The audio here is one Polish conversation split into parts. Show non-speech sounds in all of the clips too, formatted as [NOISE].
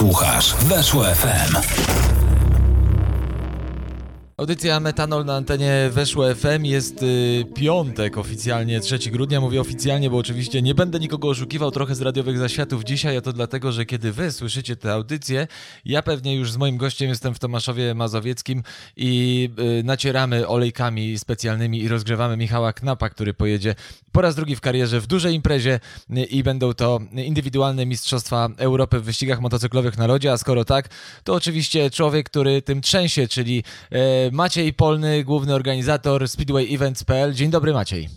Słuchasz Weszło FM. Audycja Metanol na antenie Weszło FM jest y, piątek oficjalnie, 3 grudnia. Mówię oficjalnie, bo oczywiście nie będę nikogo oszukiwał trochę z radiowych zaświatów dzisiaj, a to dlatego, że kiedy wy słyszycie tę audycję, ja pewnie już z moim gościem jestem w Tomaszowie Mazowieckim i y, nacieramy olejkami specjalnymi i rozgrzewamy Michała Knapa, który pojedzie po raz drugi w karierze w dużej imprezie y, i będą to indywidualne Mistrzostwa Europy w wyścigach motocyklowych na lodzie, a skoro tak, to oczywiście człowiek, który tym trzęsie, czyli y, Maciej Polny, główny organizator speedwayevents.pl. Dzień dobry Maciej.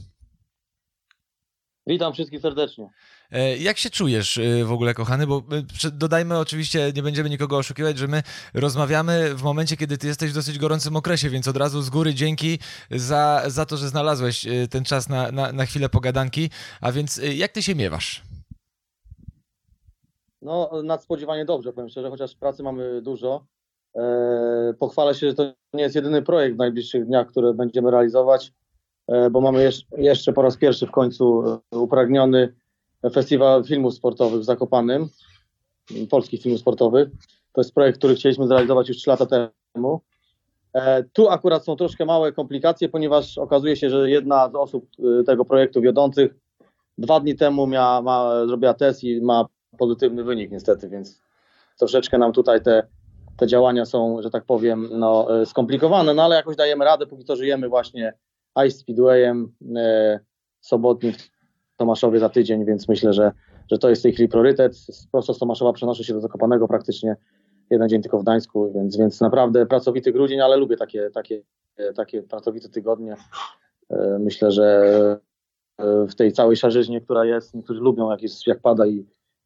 Witam wszystkich serdecznie. E, Jak się czujesz e, w ogóle, kochany? Bo e, dodajmy oczywiście, nie będziemy nikogo oszukiwać, że my rozmawiamy w momencie, kiedy ty jesteś w dosyć gorącym okresie, więc od razu z góry dzięki za, za to, że znalazłeś ten czas na, na, na chwilę pogadanki. A więc jak ty się miewasz? No, nadspodziewanie dobrze, powiem szczerze, chociaż pracy mamy dużo. E, pochwalę się, że to nie jest jedyny projekt w najbliższych dniach, który będziemy realizować, e, bo mamy jeszcze, po raz pierwszy w końcu e, upragniony festiwal filmów sportowych w Zakopanym, polskich filmów sportowych. To jest projekt, który chcieliśmy zrealizować już 3 lata temu. Tu akurat są troszkę małe komplikacje, ponieważ okazuje się, że jedna z osób tego projektu wiodących dwa dni temu miała, ma, zrobiła test i ma pozytywny wynik niestety, więc troszeczkę nam tutaj te, te działania są, że tak powiem, no, e, skomplikowane, no ale jakoś dajemy radę, póki co żyjemy właśnie Ice Speedwayem e, sobotni w Tomaszowie za tydzień, więc myślę, że, że to jest w tej chwili priorytet. Prosto z Tomaszowa przenoszę się do Zakopanego praktycznie jeden dzień tylko w Gdańsku, więc, więc naprawdę pracowity grudzień, ale lubię takie, takie, e, takie pracowite tygodnie. E, Myślę, że w tej całej szarzyźnie, która jest, niektórzy lubią jak, jest, jak pada i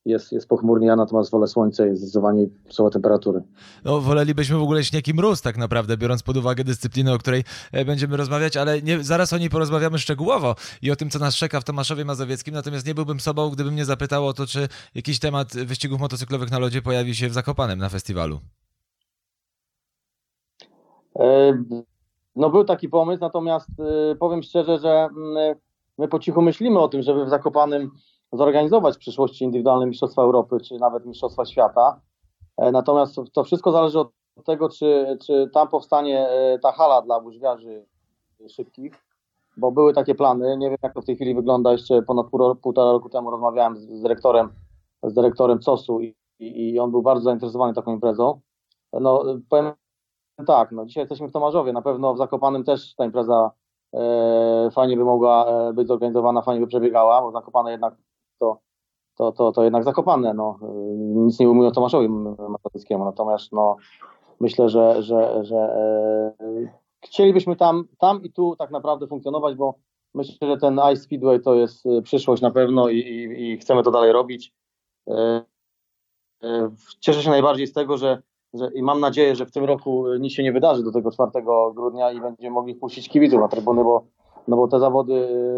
jest, jest pochmurnie, ja natomiast wolę słońce i zdecydowanie są temperatury. No, wolelibyśmy w ogóle śnieg i mróz tak naprawdę, biorąc pod uwagę dyscyplinę, o której e, będziemy rozmawiać, ale nie, zaraz o niej porozmawiamy szczegółowo i o tym, co nas czeka w Tomaszowie Mazowieckim, natomiast nie byłbym sobą, gdybym nie zapytał o to, czy jakiś temat wyścigów motocyklowych na lodzie pojawi się w Zakopanem na festiwalu. E, No był taki pomysł, natomiast e, powiem szczerze, że mm, my po cichu myślimy o tym, żeby w Zakopanym zorganizować w przyszłości indywidualne Mistrzostwa Europy, czy nawet Mistrzostwa Świata. E, Natomiast to wszystko zależy od tego, czy, czy tam powstanie e, ta hala dla łużwiarzy szybkich, bo były takie plany. Nie wiem, jak to w tej chwili wygląda. Jeszcze ponad pół, półtora roku temu rozmawiałem z, z dyrektorem, z dyrektorem COS-u i, i, i on był bardzo zainteresowany taką imprezą. No, powiem tak, no dzisiaj jesteśmy w Tomarzowie. Na pewno w Zakopanym też ta impreza e, fajnie by mogła e, być zorganizowana, fajnie by przebiegała, bo Zakopane jednak to, to, to, to jednak Zakopane. No, e, nic nie ujmując Tomaszowi Mazowieckiemu. Natomiast no, myślę, że, że, że e, chcielibyśmy tam, tam i tu tak naprawdę funkcjonować, bo myślę, że ten Ice Speedway to jest e, przyszłość na pewno i, i, i chcemy to dalej robić. E, e, Cieszę się najbardziej z tego, że że, i mam nadzieję, że w tym roku nic się nie wydarzy do tego 4 grudnia i będziemy mogli wpuścić kibiców na trybuny, bo, no bo te zawody,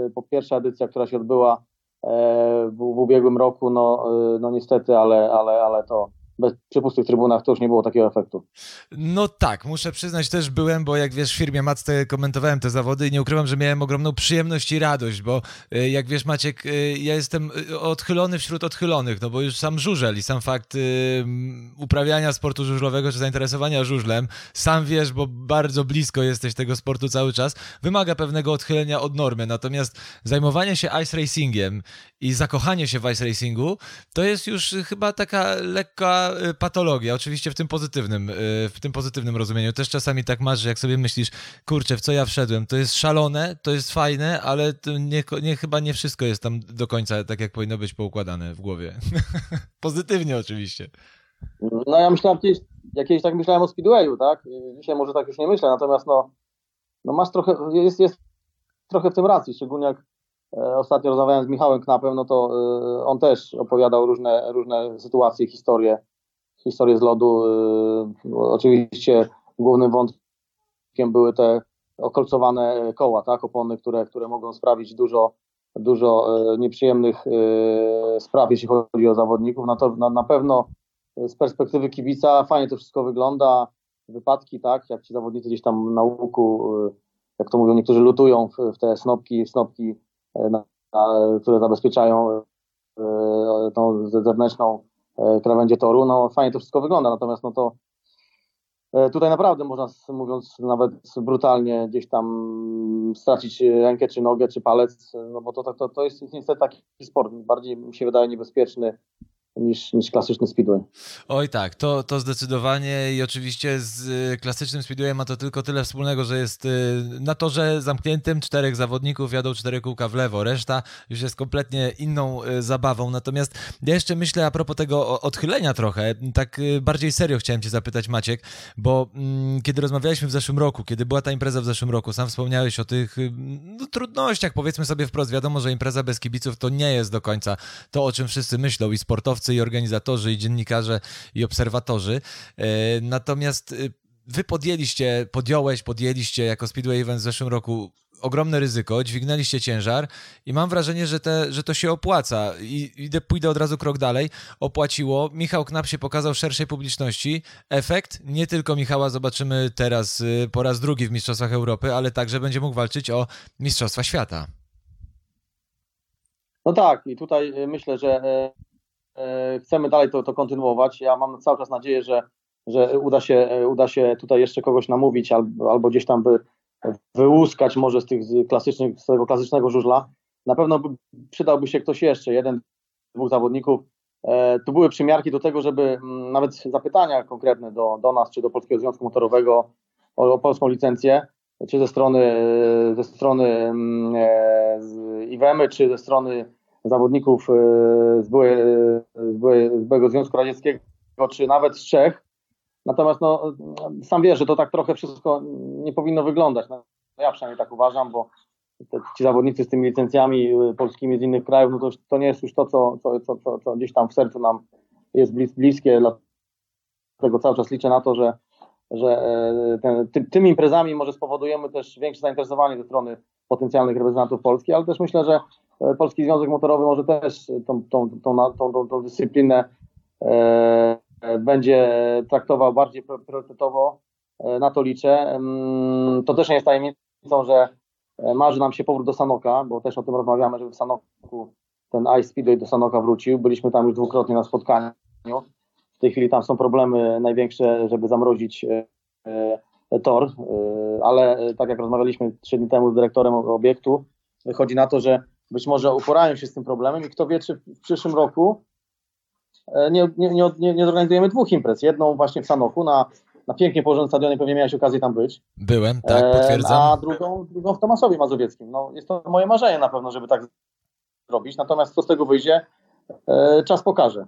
y, po pierwsza edycja, która się odbyła w, w ubiegłym roku, no, y, no niestety, ale, ale, ale to bez, przy pustych trybunach to już nie było takiego efektu. No tak, muszę przyznać, też byłem, bo jak wiesz, w firmie Macte komentowałem te zawody i nie ukrywam, że miałem ogromną przyjemność i radość, bo y, jak wiesz, Maciek, y, ja jestem y, odchylony wśród odchylonych, no bo już sam żużel i sam fakt uprawiania sportu żużlowego czy zainteresowania żużlem, sam wiesz, bo bardzo blisko jesteś tego sportu cały czas, wymaga pewnego odchylenia od normy, natomiast zajmowanie się ice racingiem i zakochanie się w ice racingu, to jest już chyba taka lekka y, patologia, oczywiście w tym pozytywnym, y, w tym pozytywnym rozumieniu. Też czasami tak masz, że jak sobie myślisz, kurczę, w co ja wszedłem, to jest szalone, to jest fajne, ale nie, nie, chyba nie wszystko jest tam do końca tak, jak powinno być poukładane w głowie. [LAUGHS] Pozytywnie oczywiście. No ja myślałem kiedyś, ja kiedyś tak myślałem o Speedwayu, tak? Dzisiaj może tak już nie myślę, natomiast no, no masz trochę, jest, jest trochę w tym racji, szczególnie jak e, ostatnio rozmawiałem z Michałem Knapem, no to e, on też opowiadał różne, różne sytuacje, historie, historie z lodu. e, no, oczywiście głównym wątkiem były te okolcowane koła, tak, opony, które, które mogą sprawić dużo, dużo e, nieprzyjemnych e, spraw, jeśli chodzi o zawodników. Na, to, na, na pewno z perspektywy kibica fajnie to wszystko wygląda. Wypadki, tak, jak ci zawodnicy gdzieś tam na łuku, y, jak to mówią, niektórzy lutują w, w te snopki, snopki, y, na, na, które zabezpieczają y, tą zewnętrzną krawędzie toru. No fajnie to wszystko wygląda, natomiast no to tutaj naprawdę można, mówiąc nawet brutalnie, gdzieś tam stracić rękę, czy nogę, czy palec, no bo to, to, to jest niestety taki sport, bardziej mi się wydaje niebezpieczny niż, niż klasyczny speedway. Oj tak, to, to zdecydowanie i oczywiście z y, klasycznym speedwayem ma to tylko tyle wspólnego, że jest y, na torze zamkniętym czterech zawodników jadą cztery kółka w lewo, reszta już jest kompletnie inną y, zabawą. Natomiast ja jeszcze myślę a propos tego odchylenia trochę, tak bardziej serio chciałem cię zapytać Maciek, bo mm, kiedy rozmawialiśmy w zeszłym roku, kiedy była ta impreza w zeszłym roku, sam wspomniałeś o tych no, trudnościach, powiedzmy sobie wprost, wiadomo, że impreza bez kibiców to nie jest do końca to, o czym wszyscy myślą i sportowcy i organizatorzy, i dziennikarze, i obserwatorzy. E, natomiast y, wy podjęliście, podjąłeś, podjęliście jako Speedway Event w zeszłym roku ogromne ryzyko, dźwignęliście ciężar i mam wrażenie, że, te, że to się opłaca. I idę, pójdę od razu krok dalej. Opłaciło. Michał Knap się pokazał szerszej publiczności. Efekt, nie tylko Michała zobaczymy teraz y, po raz drugi w Mistrzostwach Europy, ale także będzie mógł walczyć o Mistrzostwa Świata. No tak, i tutaj y, myślę, że chcemy dalej to, to kontynuować. Ja mam cały czas nadzieję, że, że uda, się, e, uda się tutaj jeszcze kogoś namówić albo, albo gdzieś tam by wyłuskać może z tych klasycznych, z tego klasycznego żużla. Na pewno by, przydałby się ktoś jeszcze, jeden, dwóch zawodników. E, tu były przymiarki do tego, żeby mm, nawet zapytania konkretne do, do nas, czy do Polskiego Związku Motorowego o, o polską licencję, czy ze strony, ze strony mm, e, z IWM-y, czy ze strony zawodników e, z, byłej, z, z byłego Związku Radzieckiego, czy nawet z Czech. Natomiast no, sam wiesz, że to tak trochę wszystko nie powinno wyglądać. No, ja przynajmniej tak uważam, bo te, ci zawodnicy z tymi licencjami e, polskimi z innych krajów, no to, to nie jest już to, co, co, co, co, gdzieś tam w sercu nam jest blis, bliskie. Dlatego cały czas liczę na to, że, że e, ten, ty, tymi imprezami może spowodujemy też większe zainteresowanie ze strony potencjalnych reprezentantów Polski, ale też myślę, że E, Polski Związek Motorowy może też tą, tą, tą, tą, tą dyscyplinę e, będzie traktował bardziej priorytetowo. E, na to liczę. To też nie jest tajemnicą, że marzy nam się powrót do Sanoka, bo też o tym rozmawiamy, żeby w Sanoku ten Ice Speedway do Sanoka wrócił. Byliśmy tam już dwukrotnie na spotkaniu. W tej chwili tam są problemy największe, żeby zamrozić tor, ale tak jak rozmawialiśmy trzy dni temu z dyrektorem obiektu, chodzi na to, że być może uporają się z tym problemem i kto wie, czy w przyszłym roku e, nie, nie, nie, nie zorganizujemy dwóch imprez. Jedną właśnie w Sanoku na, na pięknie położonym stadionie, pewnie miałeś okazję tam być. Byłem, tak, e, potwierdzam. A drugą, drugą w Tomaszowie Mazowieckim. No, jest to moje marzenie na pewno, żeby tak zrobić. Natomiast co z tego wyjdzie, e, czas pokaże.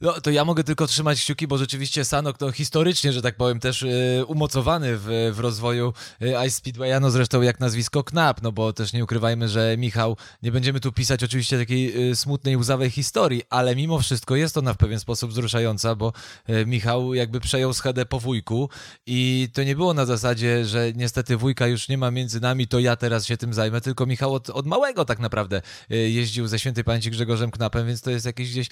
No to ja mogę tylko trzymać kciuki, bo rzeczywiście Sanok to historycznie, że tak powiem, też y, umocowany w, w rozwoju y, Ice Speedwaya, no zresztą jak nazwisko Knap, no bo też nie ukrywajmy, że Michał, nie będziemy tu pisać oczywiście takiej y, smutnej, łzawej historii, ale mimo wszystko jest ona w pewien sposób wzruszająca, bo Michał jakby przejął schedę po wujku i to nie było na zasadzie, że niestety wujka już nie ma między nami, to ja teraz się tym zajmę, tylko Michał od, od małego tak naprawdę jeździł ze świętej pamięci Grzegorzem Knapem, więc to jest jakiś gdzieś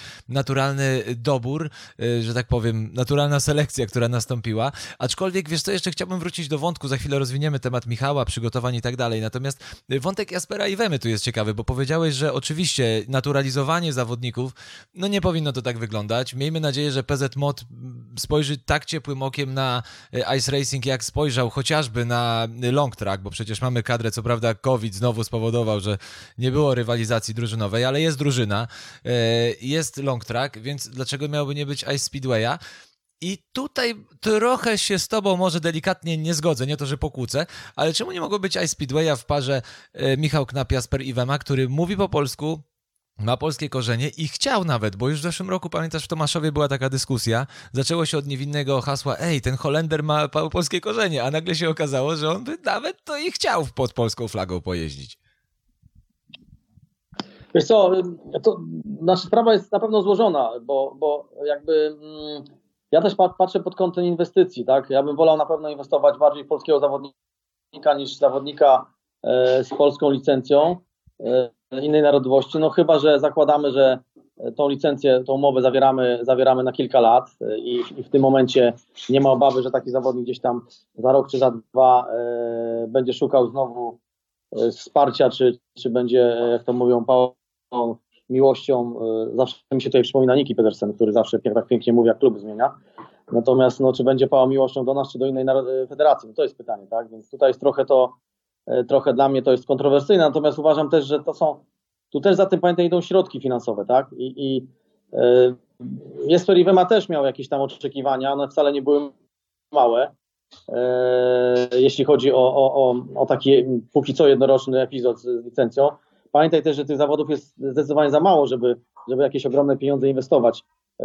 naturalny dobór, y, że tak powiem, naturalna selekcja, która nastąpiła. Aczkolwiek, wiesz co, jeszcze chciałbym wrócić do wątku, za chwilę rozwiniemy temat Michała, przygotowań i tak dalej. Natomiast y, wątek Jaspera i Wemy tu jest ciekawy, bo powiedziałeś, że oczywiście naturalizowanie zawodników, no nie powinno to tak wyglądać. Miejmy nadzieję, że PZ Mod spojrzy tak ciepłym okiem na y, Ice Racing, jak spojrzał chociażby na long track, bo przecież mamy kadrę, co prawda COVID znowu spowodował, że nie było rywalizacji drużynowej, ale jest drużyna, jest long track, więc dlaczego miałby nie być Ice Speedwaya. I tutaj trochę się z tobą może delikatnie nie zgodzę, nie to, że pokłócę, ale czemu nie mogło być Ice Speedwaya w parze e, Michał Knap, Jasper Iwema, który mówi po polsku, ma polskie korzenie i chciał nawet, bo już w zeszłym roku, pamiętasz, w Tomaszowie była taka dyskusja, zaczęło się od niewinnego hasła, ej, ten Holender ma polskie korzenie, a nagle się okazało, że on by nawet to i chciał pod polską flagą pojeździć. Wiesz co, to nasza sprawa jest na pewno złożona, bo, bo jakby mm, ja też patrzę pod kątem inwestycji, tak? Ja bym wolał na pewno inwestować bardziej w polskiego zawodnika niż zawodnika e, z polską licencją e, innej narodowości, no chyba, że zakładamy, że tą licencję, tą umowę zawieramy, zawieramy na kilka lat e, i, i, w tym momencie nie ma obawy, że taki zawodnik gdzieś tam za rok czy za dwa e, będzie szukał znowu wsparcia, czy, czy będzie, jak to mówią, miłością, zawsze mi się tutaj przypomina Niki Pedersen, który zawsze tak pięknie mówi, jak klub zmienia. Natomiast no, czy będzie pałał miłością do nas, czy do innej federacji? No, to jest pytanie, tak? Więc tutaj jest trochę to, trochę dla mnie to jest kontrowersyjne, natomiast uważam też, że to są, tu też za tym pamiętaj idą środki finansowe, tak? I, i Jesper Iwema też miał jakieś tam oczekiwania, one wcale nie były małe, jeśli chodzi o, o, o, o taki póki co jednoroczny epizod z licencją. Pamiętaj też, że tych zawodów jest zdecydowanie za mało, żeby, żeby jakieś ogromne pieniądze inwestować e,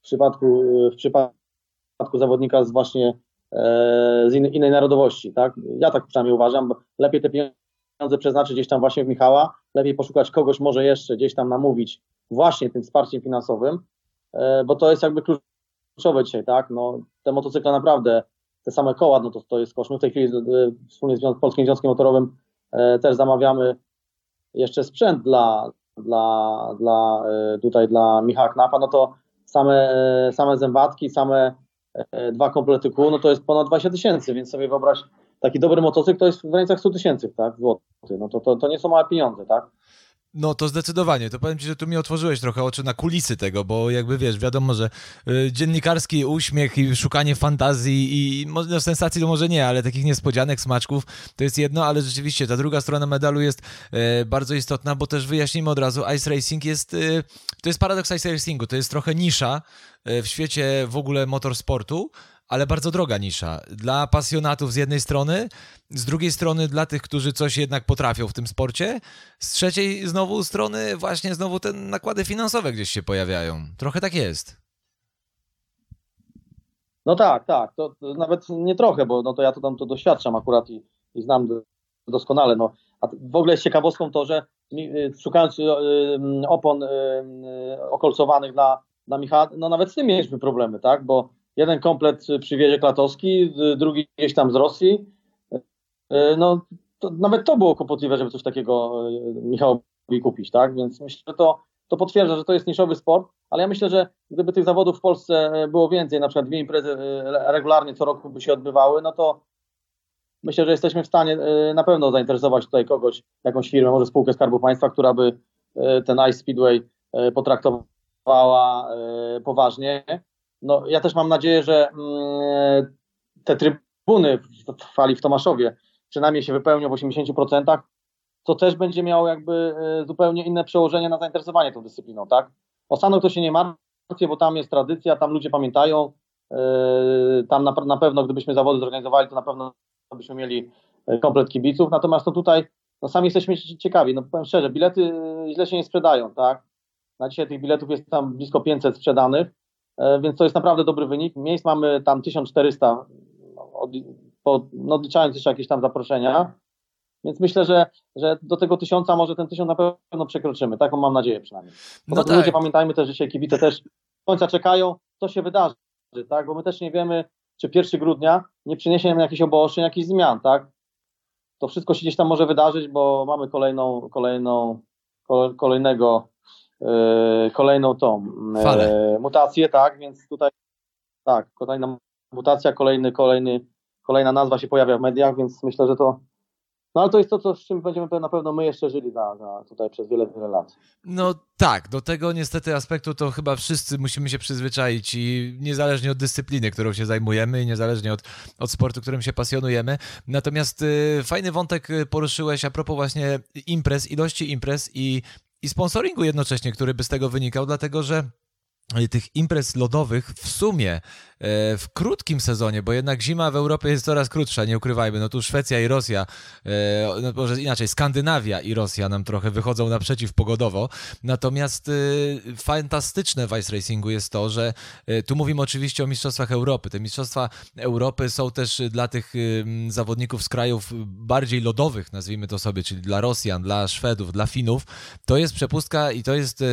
w przypadku, w przypadku zawodnika z właśnie e, z innej, innej narodowości. Tak? Ja tak przynajmniej uważam, lepiej te pieniądze przeznaczyć gdzieś tam właśnie w Michała, lepiej poszukać kogoś może jeszcze gdzieś tam namówić właśnie tym wsparciem finansowym, bo to jest jakby kluczowe dzisiaj, tak? No, te motocykle naprawdę, te same koła, no to, to jest koszt. W tej chwili e, wspólnie z Polskim Związkiem Motorowym e, też zamawiamy jeszcze sprzęt dla, dla, dla e, tutaj dla Michała Knapa, no to same, same zębatki, same dwa komplety kół, no to jest ponad 20 tysięcy, więc sobie wyobraź, taki dobry motocykl to jest w granicach 100 tysięcy, tak, złotych, no to, to, to nie są małe pieniądze, tak. No to zdecydowanie. To powiem ci, że tu mi otworzyłeś trochę oczy na kulisy tego, bo jakby wiesz, wiadomo, że y, dziennikarski uśmiech i szukanie fantazji i no, sensacji to może nie, ale takich niespodzianek, smaczków to jest jedno, ale rzeczywiście ta druga strona medalu jest y, bardzo istotna, bo też wyjaśnijmy od razu, Ice Racing jest, y, to jest paradoks Ice Racingu, to jest trochę nisza w świecie w ogóle motorsportu, ale bardzo droga nisza. Dla pasjonatów z jednej strony, z drugiej strony dla tych, którzy coś jednak potrafią w tym sporcie, z trzeciej znowu strony właśnie znowu te nakłady finansowe gdzieś się pojawiają. Trochę tak jest. No tak, tak. To, to nawet nie trochę, bo no to ja to tam to doświadczam akurat i, i znam doskonale. No. A w ogóle jest ciekawostką to, że y, szukając y, y, opon okolcowanych dla, dla Michała, no nawet z tym mieliśmy problemy, tak? Bo Jeden komplet przywiezie Klatowski, drugi gdzieś tam z Rosji. E, no, to, nawet to było kłopotliwe, żeby coś takiego e, Michałowi kupić, tak? Więc myślę, że to, to potwierdza, że to jest niszowy sport, ale ja myślę, że gdyby tych zawodów w Polsce e, było więcej, na przykład dwie imprezy regularnie co roku by się odbywały, no to myślę, że jesteśmy w stanie na pewno zainteresować tutaj kogoś, jakąś firmę, może spółkę Skarbu Państwa, która by ten Ice Speedway potraktowała poważnie no, ja też mam nadzieję, że mm, te trybuny w fali w Tomaszowie przynajmniej się wypełnią w 80%, to też będzie miało jakby e, zupełnie inne przełożenie na zainteresowanie tą dyscypliną, tak? O Stanach to się nie martwię, bo tam jest tradycja, tam ludzie pamiętają, e, tam na, pewno gdybyśmy zawody zorganizowali, to na pewno byśmy mieli e, komplet kibiców, natomiast to tutaj no sami jesteśmy ciekawi, no powiem szczerze, bilety źle się nie sprzedają, tak? Na dzisiaj tych biletów jest tam blisko 500 sprzedanych, więc to jest naprawdę dobry wynik. Miejsc mamy tam 1400, od, po, no, odliczając jeszcze jakieś tam zaproszenia, więc myślę, że, że do tego tysiąca może ten tysiąc na pewno przekroczymy. Taką mam nadzieję przynajmniej. Bo no tak. ludzie pamiętajmy też, że się kibice też końca czekają, co się wydarzy, tak? Bo my też nie wiemy, czy 1 grudnia nie przyniesie nam jakichś obostrzeń, jakichś zmian, tak? To wszystko się gdzieś tam może wydarzyć, bo mamy kolejną, kolejną, kolejnego E, kolejną tą e, Falę. mutację, tak, więc tutaj tak, kolejna mutacja, kolejny, kolejny, kolejna nazwa się pojawia w mediach, więc myślę, że to no ale to jest to, co, z czym będziemy na pewno my jeszcze żyli za, za tutaj przez wiele, wiele lat. No tak, do tego niestety aspektu to chyba wszyscy musimy się przyzwyczaić i niezależnie od dyscypliny, którą się zajmujemy i niezależnie od, od sportu, którym się pasjonujemy. Natomiast y, fajny wątek poruszyłeś a propos właśnie imprez, ilości imprez i i sponsoringu jednocześnie, który by z tego wynikał, dlatego że tych imprez lodowych w sumie w krótkim sezonie, bo jednak zima w Europie jest coraz krótsza, nie ukrywajmy. No tu Szwecja i Rosja, e, no może inaczej, Skandynawia i Rosja nam trochę wychodzą naprzeciw pogodowo. Natomiast e, fantastyczne w ice racingu jest to, że tu mówimy oczywiście o Mistrzostwach Europy. Te Mistrzostwa Europy są też dla tych zawodników z krajów bardziej lodowych, nazwijmy to sobie, czyli dla Rosjan, dla Szwedów, dla Finów. To jest przepustka i to jest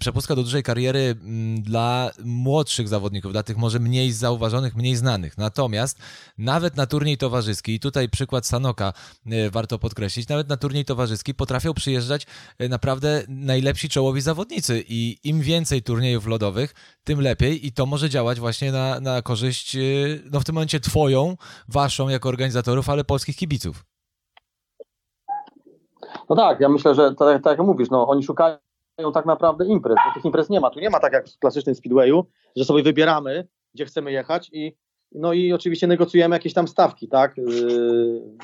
przepustka do dużej kariery dla młodszych zawodników, dla tych może mniej zauważonych, mniej znanych. Natomiast nawet na turniej towarzyski, i tutaj przykład Sanoka e, warto podkreślić, nawet na turniej towarzyski potrafią przyjeżdżać e, naprawdę najlepsi czołowi zawodnicy i im więcej turniejów lodowych, tym lepiej i to może działać właśnie na, na korzyść, e, no w tym momencie twoją, waszą jako organizatorów, ale polskich kibiców. No tak, ja myślę, że tak, tak jak mówisz, no oni szukają tak naprawdę imprez, bo tych imprez nie ma. Tu nie ma tak jak w klasycznym speedwayu, że sobie wybieramy, gdzie chcemy jechać i no i oczywiście negocjujemy jakieś tam stawki, tak? Yy,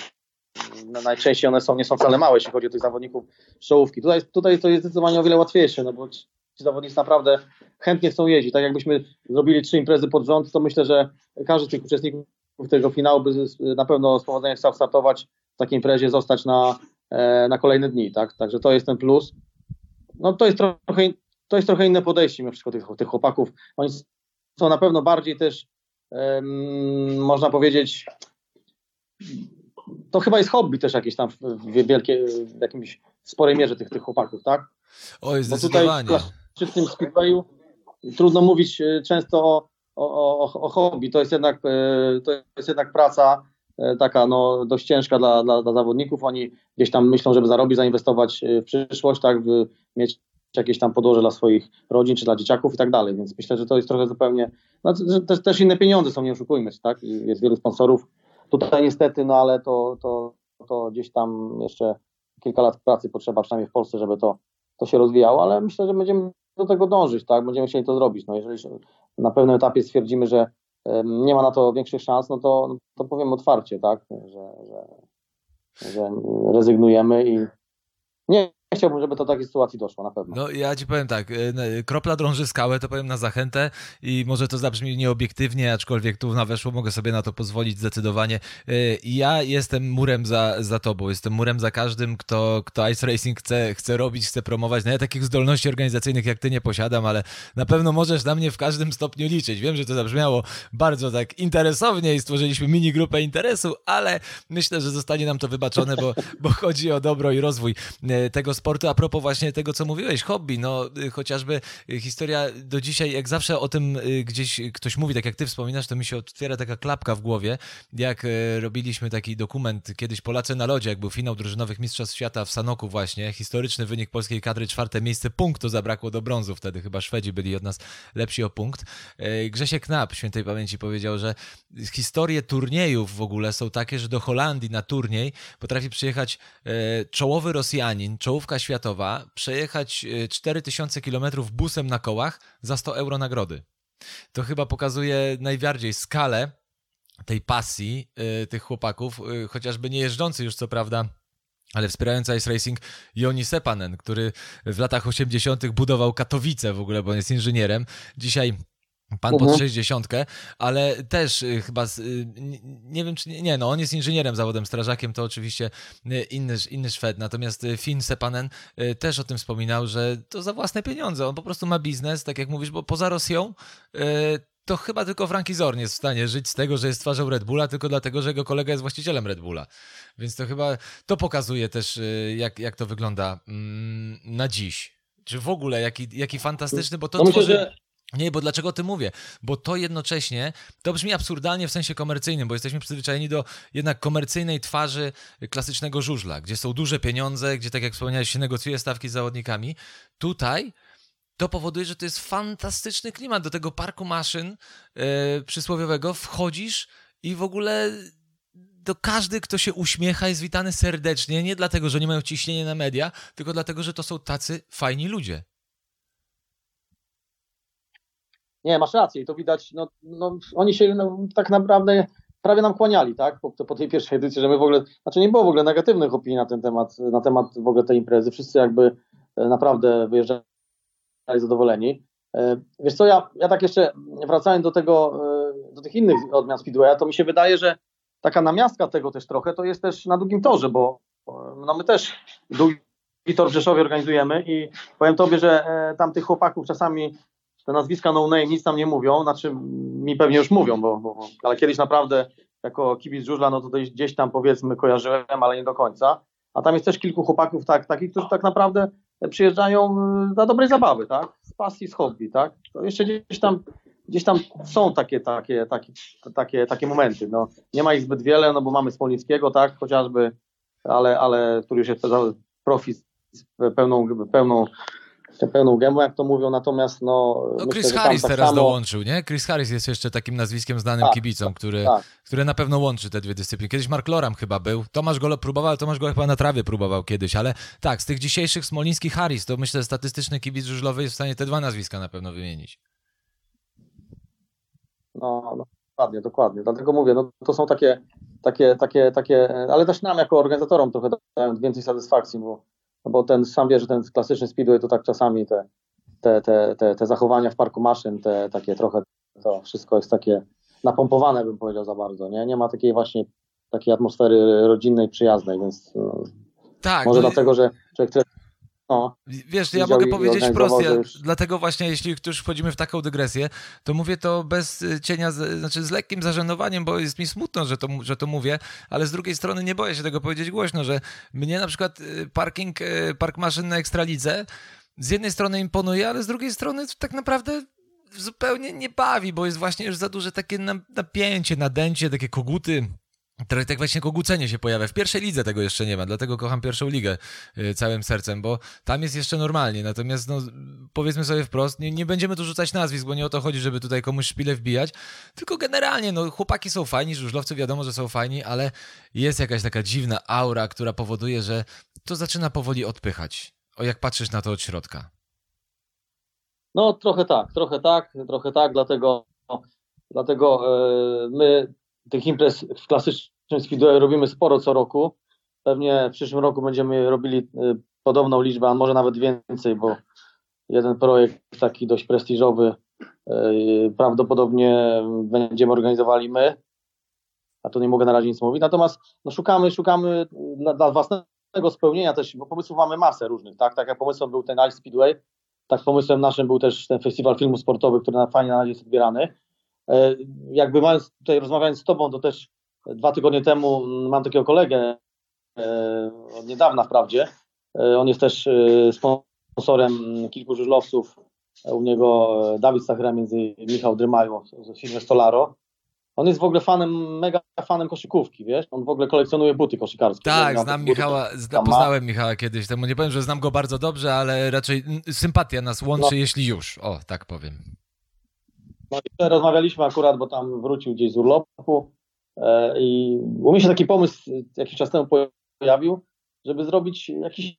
najczęściej one są, nie są wcale małe, jeśli chodzi o tych zawodników czołówki. Tutaj, tutaj to jest zdecydowanie o wiele łatwiejsze, no bo ci zawodnicy naprawdę chętnie chcą jeździć. Tak jakbyśmy zrobili trzy imprezy pod rząd, to myślę, że każdy z tych uczestników tego finału by na pewno z powodzeniem chciał startować w takiej imprezie, zostać na, e, na kolejne dni, tak? Także to jest ten plus. No to jest trochę, to jest trochę inne podejście mimo wszystko tych, tych chłopaków. Oni są na pewno bardziej też, um, można powiedzieć, to chyba jest hobby też jakieś tam w, wielkie, w jakimś sporej mierze tych, tych chłopaków, tak? Oj, zdecydowanie. Bo tutaj w klasycznym speedwayu trudno mówić e, często o, o, o, o hobby. To jest jednak, e, to jest jednak praca e, taka no, dość ciężka dla, dla, dla zawodników. Oni gdzieś tam myślą, żeby zarobić, zainwestować w przyszłość, tak, mieć jakieś tam podłoże dla swoich rodzin czy dla dzieciaków i tak dalej. Więc myślę, że to jest trochę zupełnie. No, też, też inne pieniądze są, nie oszukujmy się, tak? Jest wielu sponsorów. Tutaj niestety, no ale to, to, to gdzieś tam jeszcze kilka lat pracy potrzeba, przynajmniej w Polsce, żeby to, to się rozwijało, ale myślę, że będziemy do tego dążyć, tak? Będziemy chcieli to zrobić. No, jeżeli na pewnym etapie stwierdzimy, że nie ma na to większych szans, no to, to powiem otwarcie, tak? Że, że, że rezygnujemy i nie, chciałbym, żeby do takiej sytuacji doszło, na pewno. No ja ci powiem tak, e, kropla drąży skałę, to powiem na zachętę i może to zabrzmi nieobiektywnie, aczkolwiek tu na weszło mogę sobie na to pozwolić zdecydowanie. E, ja jestem murem za, za tobą, jestem murem za każdym, kto, kto Ice Racing chce, chce robić, chce promować. No ja takich zdolności organizacyjnych jak ty nie posiadam, ale na pewno możesz na mnie w każdym stopniu liczyć. Wiem, że to zabrzmiało bardzo tak interesownie i stworzyliśmy mini grupę interesu, ale myślę, że zostanie nam to wybaczone, bo, bo chodzi o dobro i rozwój e, tego sportu. A propos właśnie tego, co mówiłeś, hobby, no y, chociażby y, historia do dzisiaj, jak zawsze o tym y, gdzieś ktoś mówi, tak jak ty wspominasz, to mi się otwiera taka klapka w głowie, jak robiliśmy taki dokument kiedyś Polacy na lodzie, jak był finał drużynowych Mistrzostw Świata w Sanoku właśnie, historyczny wynik polskiej kadry, czwarte miejsce, punktu zabrakło do brązu wtedy, chyba Szwedzi byli od nas lepsi o punkt. Grzesiek Knap, świętej pamięci, powiedział, że historie turniejów w ogóle są takie, że do Holandii na turniej potrafi przyjechać czołowy Rosjanin, czołówka światowa, przejechać 4000 e, km busem na kołach za 100 euro nagrody. To chyba pokazuje najbardziej skalę tej pasji y, tych chłopaków, y, chociażby nie jeżdżący już co prawda ale wspierający Ice Racing Joni Sepanen, który w latach 80. budował Katowice w ogóle, bo on jest inżynierem. Dzisiaj Pan pod 60, mhm. ale też y, chyba, y, nie wiem czy nie, nie, no on jest inżynierem, zawodem strażakiem, to oczywiście y, inny, inny Szwed, natomiast Finn Sepanen też o tym wspominał, że to za własne pieniądze, on po prostu ma biznes, tak jak mówisz, bo poza Rosją to chyba tylko Frankie Zorn jest w stanie żyć z tego, że jest twarzą Red Bulla, tylko dlatego, że jego kolega jest właścicielem Red Bulla. Więc to chyba, to pokazuje też, jak, jak to wygląda mm, na dziś. Czy w ogóle, jaki, jaki fantastyczny, bo to no tworzy... Myślę, że nie, bo dlaczego o tym mówię? Bo to jednocześnie, to brzmi absurdalnie w sensie komercyjnym, bo jesteśmy przyzwyczajeni do jednak komercyjnej twarzy klasycznego żużla, gdzie są duże pieniądze, gdzie tak jak wspomniałeś się negocjuje stawki z zawodnikami. Tutaj to powoduje, że to jest fantastyczny klimat. Do tego parku maszyn yy, przysłowiowego wchodzisz i w ogóle to każdy, kto się uśmiecha, jest witany serdecznie, nie dlatego, że nie mają ciśnienia na media, tylko dlatego, że to są tacy fajni ludzie. Nie, masz rację i to widać, no, no oni się no, tak naprawdę prawie nam kłaniali, tak, po, po, tej pierwszej edycji, że my w ogóle, znaczy nie było w ogóle negatywnych opinii na ten temat, na temat w ogóle tej imprezy, wszyscy jakby e, naprawdę wyjeżdżali zadowoleni. E, wiesz co, ja, ja tak jeszcze wracając do tego, e, do tych innych odmian Speedwaya, to mi się wydaje, że taka namiastka tego też trochę, to jest też na długim torze, bo no my też długi tor w Rzeszowie organizujemy i powiem Tobie, że tam tych chłopaków czasami te nazwiska no name nic nam nie mówią, znaczy mi pewnie już mówią, bo, bo ale kiedyś naprawdę jako kibic żużla, no to gdzieś tam powiedzmy kojarzyłem, ale nie do końca. A tam jest też kilku chłopaków tak, takich, którzy tak naprawdę przyjeżdżają y, dla dobrej zabawy, tak? Z pasji, z hobby, tak? To jeszcze gdzieś tam, gdzieś tam są takie, takie, takie, takie, takie momenty. No, nie ma ich zbyt wiele, no bo mamy Smolnickiego, tak, chociażby, ale, ale który już jest profi z pełną, pełną pełną gębą, jak to mówią, natomiast no... no myślę, Chris Harris tak teraz samo... dołączył, nie? Chris Harris jest jeszcze takim nazwiskiem znanym tak, kibicom, który, tak. który na pewno łączy te dwie dyscypliny. Kiedyś Mark Loram chyba był, Tomasz Golo próbował, Tomasz Golo chyba na trawie próbował kiedyś, ale tak, z tych dzisiejszych Smoliński Harris, to myślę, że statystyczny kibic żużlowy jest w stanie te dwa nazwiska na pewno wymienić. No, no dokładnie, dokładnie. Dlatego mówię, no to są takie, takie, takie, takie, ale też nam jako organizatorom trochę dają więcej satysfakcji, bo, no bo ten sam wie, że ten klasyczny speedway to tak czasami te, te, te, te, te zachowania w parku maszyn, te takie trochę, to wszystko jest takie napompowane, bym powiedział za bardzo, nie? Nie ma takiej właśnie takiej atmosfery rodzinnej, przyjaznej, więc no, tak, może no dlatego, że człowiek no, Wiesz, ja mogę powiedzieć wprost, ja, dlatego właśnie jeśli już wchodzimy w taką dygresję, to mówię to bez y, cienia, znaczy z lekkim zażenowaniem, bo jest mi smutno, że to, że to mówię, ale z drugiej strony nie boję się tego powiedzieć głośno, że mnie na przykład y, parking, y, park maszyn na Ekstralidze z jednej strony imponuje, ale z drugiej strony tak naprawdę zupełnie nie bawi, bo jest właśnie już za duże takie napięcie, nadęcie, takie koguty Trochę tak właśnie kogucenie się pojawia. W pierwszej lidze tego jeszcze nie ma, dlatego kocham pierwszą ligę y, całym sercem, bo tam jest jeszcze normalnie. Natomiast no, powiedzmy sobie wprost, nie, nie będziemy tu rzucać nazwisk, bo nie o to chodzi, żeby tutaj komuś szpilę wbijać, tylko generalnie no, chłopaki są fajni, żużlowcy wiadomo, że są fajni, ale jest jakaś taka dziwna aura, która powoduje, że to zaczyna powoli odpychać. O jak patrzysz na to od środka? No trochę tak, trochę tak, trochę tak, dlatego, dlatego yy, my tych imprez w klasycznym speedway robimy sporo co roku. Pewnie w przyszłym roku będziemy robili y, podobną liczbę, a może nawet więcej, bo jeden projekt taki dość prestiżowy y, prawdopodobnie będziemy organizowali my, a to nie mogę na razie nic mówić. Natomiast no, szukamy, szukamy dla, dla własnego spełnienia też, bo pomysłów mamy masę różnych, tak? Tak jak pomysłem był ten Ice Speedway, tak pomysłem naszym był też ten festiwal filmu sportowy, który na, fajnie na razie jest odbierany. E, jakby mając tutaj rozmawiając z Tobą, to też dwa tygodnie temu mam takiego kolegę e, od niedawna wprawdzie. E, on jest też sponsorem kilku żużlowców. U niego Dawid Stachera, między Michał Drymaju z firmy Stolaro. On jest w ogóle fanem, mega fanem koszykówki, wiesz? On w ogóle kolekcjonuje buty koszykarskie. Tak, znam Michała, zna, poznałem Michała kiedyś temu. Nie powiem, że znam go bardzo dobrze, ale raczej sympatia nas łączy, no. jeśli już. O, tak powiem. No i rozmawialiśmy akurat, bo tam wrócił gdzieś z urlopu e, i u mnie się taki pomysł jakiś czas temu pojawił, żeby zrobić jakiś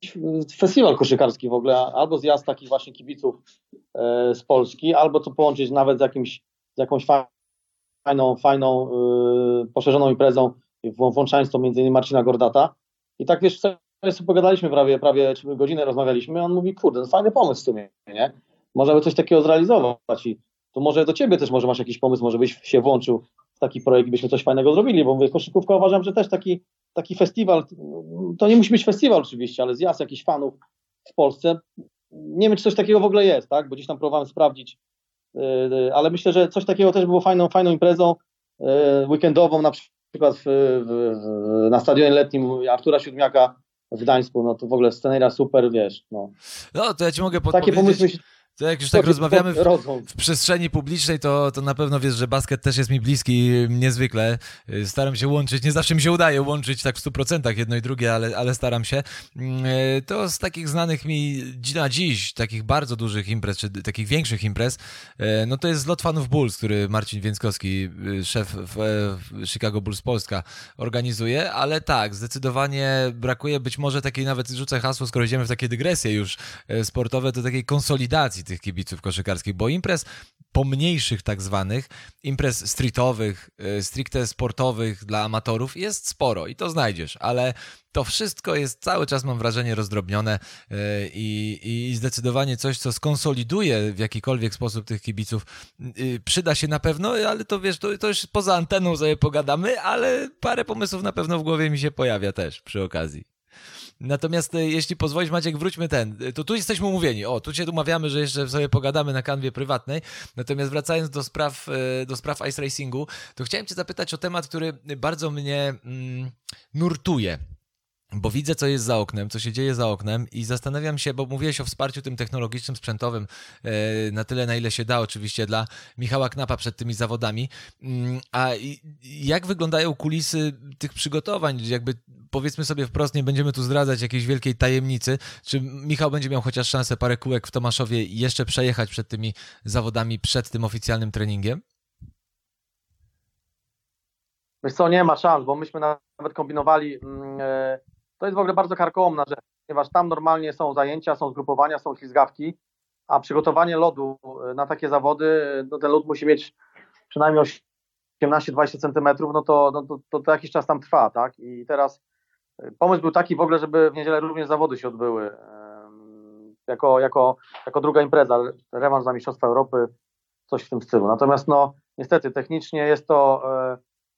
festiwal koszykarski w ogóle, albo zjazd takich właśnie kibiców e, z Polski, albo to połączyć nawet z, jakimś, z jakąś fajną, fajną e, poszerzoną imprezą, włączając to między innymi Marcina Gordata. I tak wiesz, sobie pogadaliśmy prawie, prawie godzinę rozmawialiśmy, on mówi, kurde, no fajny pomysł w sumie, nie? Można by coś takiego zrealizować i to może do ciebie też może masz jakiś pomysł, może byś się włączył w taki projekt i byśmy coś fajnego zrobili, bo mówię, koszykówka uważam, że też taki, taki festiwal, to nie musi być festiwal oczywiście, ale zjazd jakichś fanów w Polsce, nie wiem, czy coś takiego w ogóle jest, tak, bo gdzieś tam próbowałem sprawdzić, yy, ale myślę, że coś takiego też było fajną, fajną imprezą yy, weekendową, na przykład w, w, na stadionie letnim Artura Siódmiaka w Gdańsku, no to w ogóle sceneria super, wiesz, no. No, to ja ci mogę podpowiedzieć. Takie pomysły to jak już tak rozmawiamy w, w, przestrzeni publicznej, to, to na pewno wiesz, że basket też jest mi bliski niezwykle. Staram się łączyć, nie zawsze mi się udaje łączyć tak w 100% jedno i drugie, ale, ale staram się. Mm, e, to z takich znanych mi na dziś, takich bardzo dużych imprez, czy takich większych imprez, e, no to jest zlot fanów Bulls, który Marcin Więckowski, e, szef w Chicago Bulls Polska, organizuje, ale tak, zdecydowanie brakuje być może takiej, nawet rzucę hasło, skoro idziemy w takie dygresje już sportowe, to takiej konsolidacji tych kibiców koszykarskich, bo imprez pomniejszych tak zwanych, imprez streetowych, y, stricte sportowych dla amatorów jest sporo i to znajdziesz, ale to wszystko jest cały czas, mam wrażenie, rozdrobnione y, i, i zdecydowanie coś, co skonsoliduje w jakikolwiek sposób tych kibiców, y, przyda się na pewno, ale to wiesz, to, to już poza anteną sobie pogadamy, ale parę pomysłów na pewno w głowie mi się pojawia też przy okazji. Natomiast e, jeśli pozwolisz, Maciek, wróćmy ten. E, to tu jesteśmy umówieni. O, tu cię umawiamy, że jeszcze sobie pogadamy na kanwie prywatnej. Natomiast wracając do spraw, e, do spraw ice racingu, to chciałem cię zapytać o temat, który bardzo mnie mm, nurtuje bo widzę, co jest za oknem, co się dzieje za oknem i zastanawiam się, bo mówiłeś o wsparciu tym technologicznym, sprzętowym na tyle, na ile się da oczywiście dla Michała Knapa przed tymi zawodami. Mm, a jak wyglądają kulisy tych przygotowań? Jakby powiedzmy sobie wprost, nie będziemy tu zdradzać jakiejś wielkiej tajemnicy. Czy Michał będzie miał chociaż szansę parę kółek w Tomaszowie jeszcze przejechać przed tymi zawodami, przed tym oficjalnym treningiem? Wiesz co, nie ma szans, bo myśmy nawet kombinowali, mm, e, to jest w ogóle bardzo karkołomna rzecz, ponieważ tam normalnie są zajęcia, są zgrupowania, są ślizgawki, a przygotowanie lodu e, na takie zawody, no ten lód musi mieć przynajmniej 18-20 centymetrów, no to, no to, to, to jakiś czas tam trwa, tak? I teraz e, pomysł był taki w ogóle, żeby w niedzielę również zawody się odbyły. Jako, jako, jako druga impreza, rewanż za Mistrzostwa Europy, coś w tym stylu. Natomiast no niestety technicznie jest to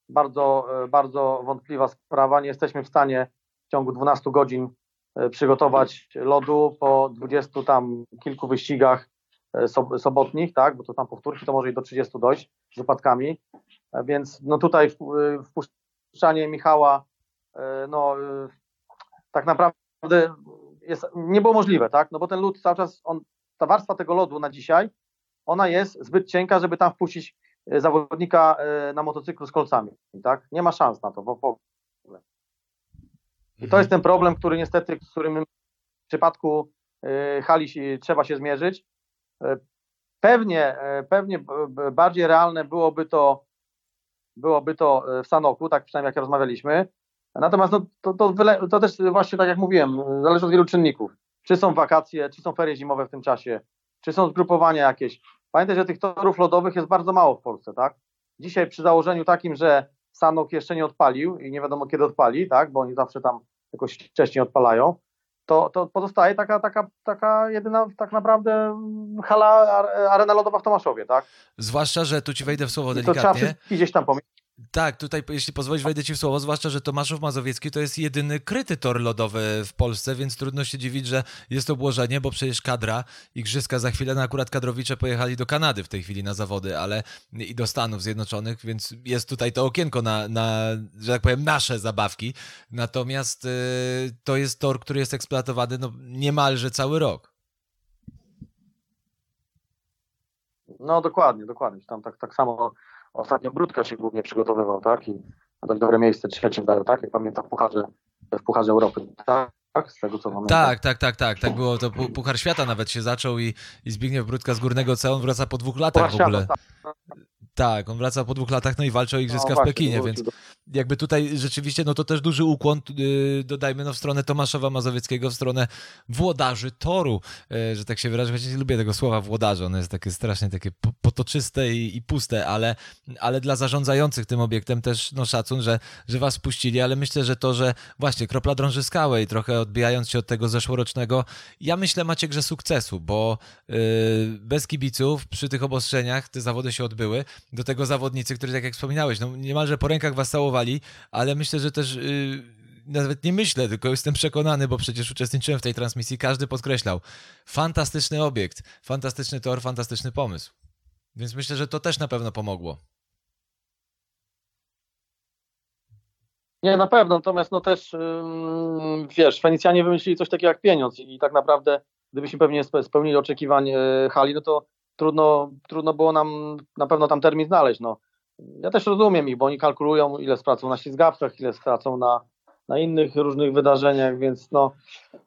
bardzo, bardzo wątpliwa sprawa. Nie jesteśmy w stanie w ciągu 12 godzin e, przygotować lodu po 20 tam kilku wyścigach e, sobotnich, tak, bo to tam powtórki to może i do 30 dojść z wypadkami, e, więc no tutaj wpuszczanie Michała no tak naprawdę jest, nie było możliwe, tak, no bo ten lód cały czas, on, ta warstwa tego lodu na dzisiaj, ona jest zbyt cienka, żeby tam wpuścić zawodnika na motocyklu z kolcami, tak, nie ma szans na to w ogóle. I to jest ten problem, który niestety, z którym w przypadku hali trzeba się zmierzyć. Pewnie, pewnie bardziej realne byłoby to, byłoby to w Sanoku, tak przynajmniej jak rozmawialiśmy. Natomiast no, to, to, to też właśnie tak jak mówiłem, zależy od wielu czynników. Czy są wakacje, czy są ferie zimowe w tym czasie, czy są zgrupowania jakieś. Pamiętaj, że tych torów lodowych jest bardzo mało w Polsce, tak? Dzisiaj przy założeniu takim, że Sanok jeszcze nie odpalił i nie wiadomo kiedy odpali, tak, bo oni zawsze tam jakoś wcześniej odpalają, to, to pozostaje taka, taka, taka jedyna tak naprawdę hala, arena lodowa w Tomaszowie, tak? Zwłaszcza, że tu ci wejdę w słowo delikatnie. to trzeba gdzieś tam pomyśleć. Tak, tutaj jeśli pozwolisz wejdę ci w słowo, zwłaszcza, że Tomaszów Mazowiecki to jest jedyny kryty tor lodowy w Polsce, więc trudno się dziwić, że jest obłożenie, bo przecież kadra, igrzyska za chwilę, no akurat kadrowicze pojechali do Kanady w tej chwili na zawody, ale i do Stanów Zjednoczonych, więc jest tutaj to okienko na, na że tak powiem, nasze zabawki. Natomiast yy, to jest tor, który jest eksploatowany no, niemalże cały rok. No dokładnie, dokładnie. Tam tak, tak samo Ostatnio Brudka się głównie przygotowywał, tak? I na dość dobre miejsce trzecie dają, tak? Jak pamiętam w Pucharze, w Pucharze Europy, tak? Z tego co pamiętam. Tak, tak, tak, tak. Tak było. To Puchar Świata nawet się zaczął i, i Zbigniew Brudka z Górnego C, on wraca po dwóch latach Puchar w ogóle. Świata, tak. Tak, on wraca po dwóch latach, no i walczy o Igrzyska no, w Pekinie, więc jakby tutaj rzeczywiście, no to też duży ukłon, yy, dodajmy, no w stronę Tomaszowa Mazowieckiego, w stronę włodarzy toru, yy, że tak się wyrażę, chociaż nie lubię tego słowa włodarze, ono jest takie strasznie takie potoczyste i, i, puste, ale, ale dla zarządzających tym obiektem też, no szacun, że, że was puścili, ale myślę, że to, że właśnie kropla drąży skałę i trochę odbijając się od tego zeszłorocznego, ja myślę macie grze sukcesu, bo yy, bez kibiców przy tych obostrzeniach te zawody się odbyły, do tego zawodnicy, którzy, tak jak wspominałeś, no niemalże po rękach was całowali, ale myślę, że też yy, nawet nie myślę, tylko jestem przekonany, bo przecież uczestniczyłem w tej transmisji, każdy podkreślał. Fantastyczny obiekt, fantastyczny tor, fantastyczny pomysł. Więc myślę, że to też na pewno pomogło. Nie, na pewno, natomiast no też, wiesz, Fenicjanie wymyślili coś takiego jak pieniądz i tak naprawdę, gdybyśmy pewnie spełnili oczekiwań yy, hali, no to trudno, trudno było nam na pewno tam termin znaleźć. No. Ja też rozumiem ich, bo oni kalkulują, ile stracą na ślizgawkach, ile stracą na, na innych różnych wydarzeniach, więc no,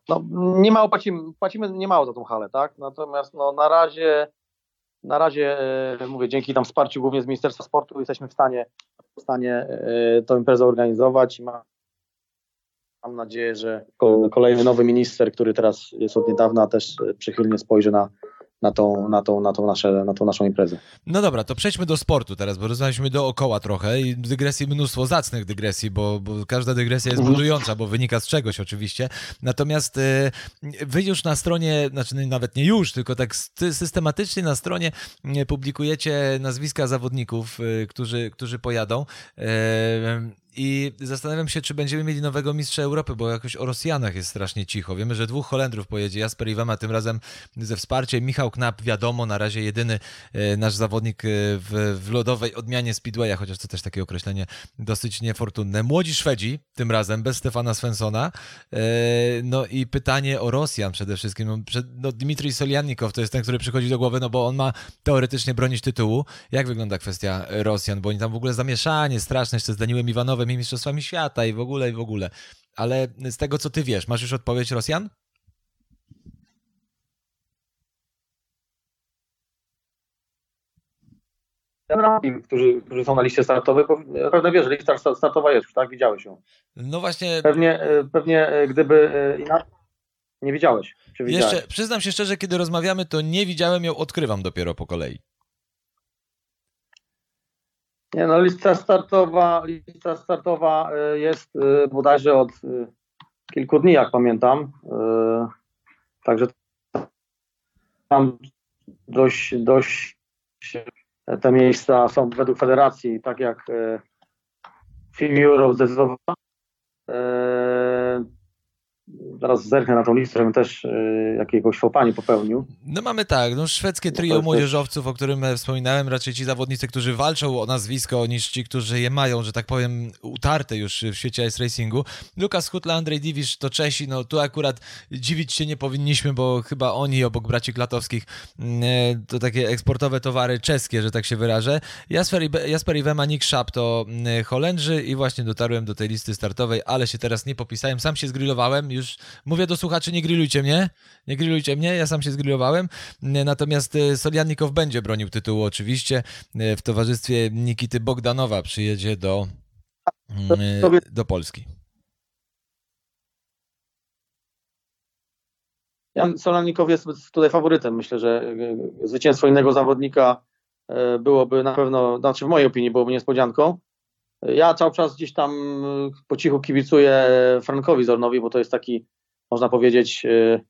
no niemało płacimy, płacimy niemało za tą halę, tak? Natomiast no, na razie, na razie e, mówię, dzięki tam wsparciu głównie z Ministerstwa Sportu jesteśmy w stanie, w stanie e, tą imprezę organizować i mam, mam nadzieję, że kolejny nowy minister, który teraz jest od niedawna, też przychylnie spojrzy na, na tą, na tą, na tą, nasze, na tą naszą imprezę. No dobra, to przejdźmy do sportu teraz, bo rozmawialiśmy dookoła trochę i dygresji, mnóstwo zacnych dygresji, bo, bo każda dygresja jest mhm. budująca, bo wynika z czegoś oczywiście. Natomiast y, wy już na stronie, znaczy nawet nie już, tylko tak systematycznie na stronie y, publikujecie nazwiska zawodników, y, którzy, którzy pojadą. I zastanawiam się, czy będziemy mieli nowego mistrza Europy, bo jakoś o Rosjanach jest strasznie cicho. Wiemy, że dwóch Holendrów pojedzie, Jasper Iwema tym razem ze wsparciem, Michał Knap, wiadomo, na razie jedyny e, nasz zawodnik e, w, w lodowej odmianie Speedwaya, chociaż to też takie określenie dosyć niefortunne. Młodzi Szwedzi, tym razem bez Stefana Svensona. E, no i pytanie o Rosjan przede wszystkim. No, no, Dmitrij Soliannikow to jest ten, który przychodzi do głowy, no bo on ma teoretycznie bronić tytułu. Jak wygląda kwestia Rosjan? Bo oni tam w ogóle zamieszanie straszne jeszcze z Daniłem Iwanowem mistrzostwami świata i w ogóle, i w ogóle. Ale z tego, co ty wiesz, masz już odpowiedź Rosjan? którzy, którzy są na liście startowej, naprawdę wiesz, że lista startowa jest już, tak? Widziałeś ją. No właśnie. Pewnie, e, pewnie e, gdyby e, inaczej. Nie widziałeś? Jeszcze, przyznam się szczerze, kiedy rozmawiamy, to nie widziałem ją, odkrywam dopiero po kolei. Nie no, lista startowa, lista startowa jest bodajże od kilku dni, jak pamiętam. Także tam dość, dość te miejsca są według federacji, tak jak Film Europe zdecydował, Zaraz zerknę na tą listę, żebym też y, jakiegoś fopa nie popełnił. No mamy tak, no szwedzkie trio no młodzieżowców, o którym e, wspominałem, raczej ci zawodnicy, którzy walczą o nazwisko, niż ci, którzy je mają, że tak powiem, utarte już w świecie ice racingu. Lukas Hutla, Andrzej Diwisz to Czesi, no tu akurat dziwić się nie powinniśmy, bo chyba oni obok braci Klatowskich mm, e, to takie eksportowe towary czeskie, że tak się wyrażę. Jasper, Jasper Iwema, Nick Schaap to mm, Holendrzy i właśnie dotarłem do tej listy startowej, ale się teraz nie popisałem, sam się zgrillowałem, już mówię do słuchaczy, nie grillujcie mnie, nie grillujcie mnie, ja sam się zgrillowałem, natomiast e, Soliannikow będzie bronił tytułu oczywiście, e, w towarzystwie Nikity Bogdanowa przyjedzie do, mm, do Polski. Jan Solannikow jest tutaj faworytem. Myślę, że e, zwycięstwo innego zawodnika byłoby na pewno, znaczy w mojej opinii byłoby niespodzianką. Ja cały czas gdzieś tam po cichu kibicuję Frankowi Zornowi, bo to jest taki, można powiedzieć, e,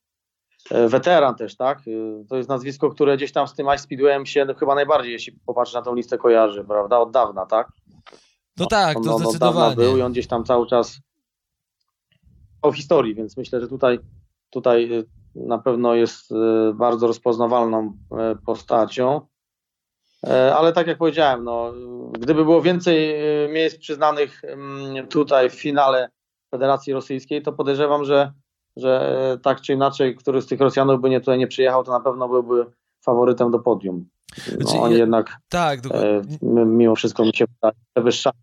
e, weteran też, tak? E, to jest nazwisko, które gdzieś tam z tym Ice Speedwayem się chyba najbardziej, jeśli popatrzysz na tą listę, kojarzy, prawda? Od dawna, tak? No tak, to on, zdecydowanie. był i on gdzieś tam cały czas o historii, więc myślę, że tutaj, tutaj na pewno jest bardzo rozpoznawalną postacią. E, ale tak jak powiedziałem, no, gdyby było więcej e, miejsc przyznanych mm, tutaj w finale Federacji Rosyjskiej, to podejrzewam, że, że e, tak czy inaczej, który z tych Rosjanów by nie, tutaj nie przyjechał, to na pewno byłby faworytem do podium. No, znaczy, oni jednak tak, mimo wszystko mi się wydaje przewyższają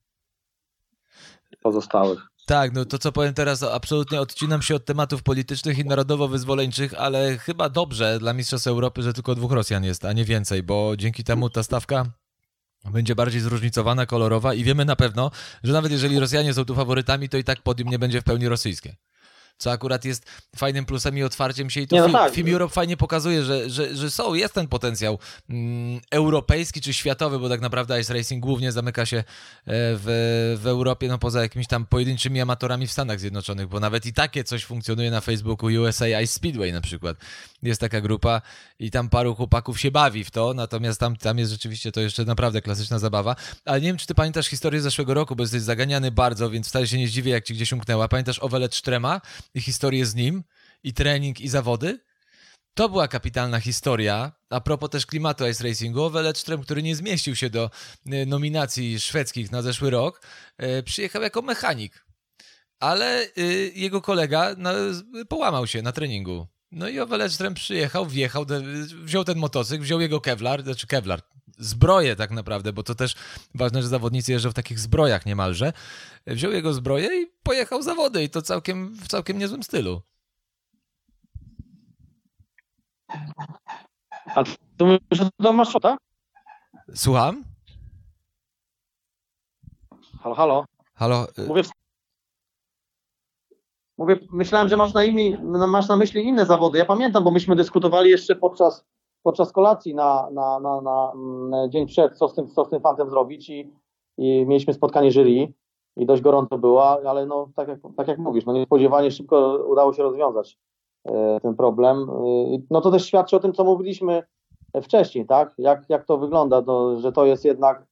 pozostałych. Tak, no to co powiem teraz, absolutnie odcinam się od tematów politycznych i narodowo-wyzwoleńczych, ale chyba dobrze dla Mistrzostw Europy, że tylko dwóch Rosjan jest, a nie więcej, bo dzięki temu ta stawka będzie bardziej zróżnicowana, kolorowa i wiemy na pewno, że nawet jeżeli Rosjanie są tu faworytami, to i tak podium nie będzie w pełni rosyjskie co akurat jest fajnym plusem i otwarciem się i to nie, no film, tak. film Europe fajnie pokazuje, że, że, że są, jest ten potencjał mm, europejski czy światowy, bo tak naprawdę Ice Racing głównie zamyka się e, w, w Europie, no poza jakimiś tam pojedynczymi amatorami w Stanach Zjednoczonych, bo nawet i takie coś funkcjonuje na Facebooku USA Ice Speedway na przykład. Jest taka grupa i tam paru chłopaków się bawi w to, natomiast tam, tam jest rzeczywiście to jeszcze naprawdę klasyczna zabawa. Ale nie wiem, czy ty pamiętasz historię z zeszłego roku, bo jesteś zaganiany bardzo, więc wcale się nie zdziwię, jak ci gdzieś umknęła. Pamiętasz Owele Cztrema i historię z nim, i trening, i zawody? To była kapitalna historia. A propos też klimatu ice racingu, Owele Cztrem, który nie zmieścił się do y, nominacji szwedzkich na zeszły rok, y, przyjechał jako mechanik. Ale y, jego kolega połamał się na treningu no i Owelestrem przyjechał, wjechał, wziął ten motocykl, wziął jego Kevlar, znaczy Kevlar, zbroję tak naprawdę, bo to też ważne, że zawodnicy jeżdżą w takich zbrojach niemalże. Wziął jego zbroję i pojechał zawody i to całkiem, w całkiem niezłym stylu. A tu mówisz, że to masz tak? Słucham? Halo, halo. Halo. Y- Mówię Mówię, myślałem, że masz na, imię, no, masz na myśli inne zawody. Ja pamiętam, bo myśmy dyskutowali jeszcze podczas, podczas kolacji na, na, na, na, mm, dzień przed, co z tym, co z tym fantem zrobić i, i mieliśmy spotkanie jury i dość gorąco było, ale no, tak, jak, tak jak mówisz, no niespodziewanie szybko udało się rozwiązać e, ten problem. E, no to też świadczy o tym, co mówiliśmy wcześniej, tak? Jak, jak to wygląda, to, że to jest jednak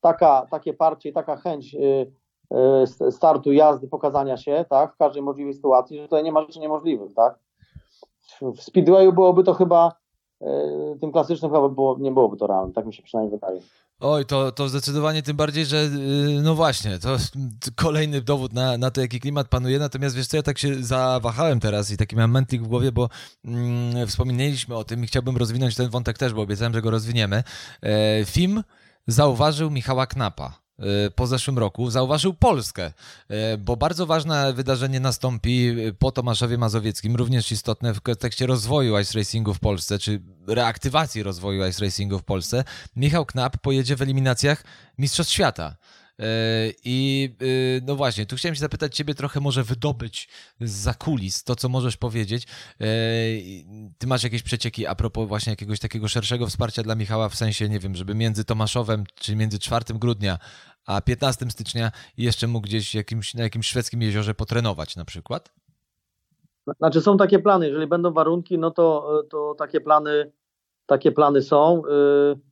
taka, takie parcie taka chęć E, startu, jazdy, pokazania się, tak, w każdej możliwej sytuacji, że tutaj nie ma rzeczy niemożliwych, tak. W Speedwayu byłoby to chyba, e, tym klasycznym chyba było, nie byłoby to realne, tak mi się przynajmniej wydaje. Oj, to, to zdecydowanie tym bardziej, że y, no właśnie, to [LAUGHS] kolejny dowód na, na to, jaki klimat panuje. Natomiast wiesz co, ja tak się zawahałem teraz i taki miałem mętlik w głowie, bo mm, wspomnieliśmy o tym i chciałbym rozwinąć ten wątek też, bo obiecałem, że go rozwiniemy. E, film zauważył Michała Knapa po zeszłym roku zauważył Polskę, bo bardzo ważne wydarzenie nastąpi po Tomaszowie Mazowieckim, również istotne w kontekście rozwoju ice racingu w Polsce, czy reaktywacji rozwoju ice racingu w Polsce. Michał Knap pojedzie w eliminacjach Mistrzostw Świata. E, I e, no właśnie, tu chciałem się zapytać Ciebie trochę może wydobyć za kulis to, co możesz powiedzieć. E, ty masz jakieś przecieki a propos właśnie jakiegoś takiego szerszego wsparcia dla Michała, w sensie, nie wiem, żeby między Tomaszowem, czyli między 4 grudnia a 15 stycznia jeszcze mógł gdzieś jakimś, na jakimś szwedzkim jeziorze potrenować na przykład? Znaczy są takie plany, jeżeli będą warunki, no to, to takie plany takie plany są. Yy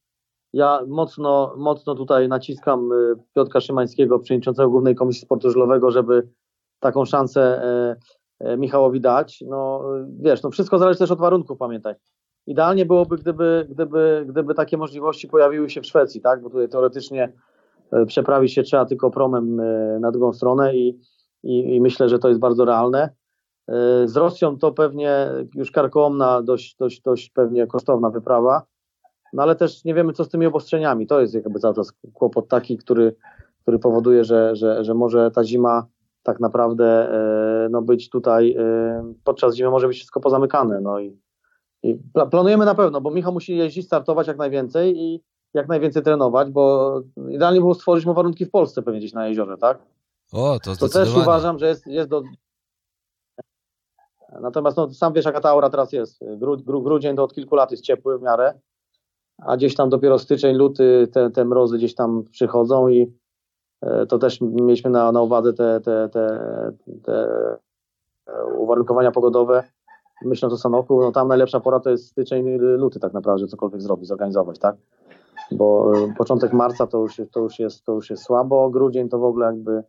ja mocno, mocno tutaj naciskam y, Piotra Szymańskiego, przewodniczącego Głównej Komisji Sportu Żylowego, żeby taką szansę e, e, Michałowi dać. No wiesz, no wszystko zależy też od warunków, pamiętaj. Idealnie byłoby, gdyby, gdyby, gdyby takie możliwości pojawiły się w Szwecji, tak? Bo tutaj teoretycznie przeprawić się trzeba tylko promem na drugą stronę i, i, i myślę, że to jest bardzo realne. Z Rosją to pewnie już karkołomna, dość, dość, dość pewnie kosztowna wyprawa no ale też nie wiemy, co z tymi obostrzeniami. To jest jakby cały czas kłopot taki, który, który powoduje, że, że, że może ta zima tak naprawdę e, no, być tutaj, e, podczas zimy może być wszystko pozamykane. No i, i planujemy na pewno, bo Michał musi jeździć, startować jak najwięcej i jak najwięcej trenować, bo idealnie było stworzyć mu warunki w Polsce pewnie gdzieś na jeziorze, tak? O, to, to też uważam, że jest, jest do... Natomiast no, sam wiesz, jaka ta aura teraz jest. Gru, gru, grudzień to od kilku lat jest ciepły w miarę a gdzieś tam dopiero styczeń, luty te, te mrozy gdzieś tam przychodzą i e, to też mieliśmy na, na uwadze te, te, te, te uwarunkowania pogodowe. Myślę, że Sanoku, no tam najlepsza pora to jest styczeń, luty tak naprawdę, cokolwiek zrobić, zorganizować, tak? Bo e, początek marca to już, to już, jest, to już jest słabo, grudzień to w ogóle jakby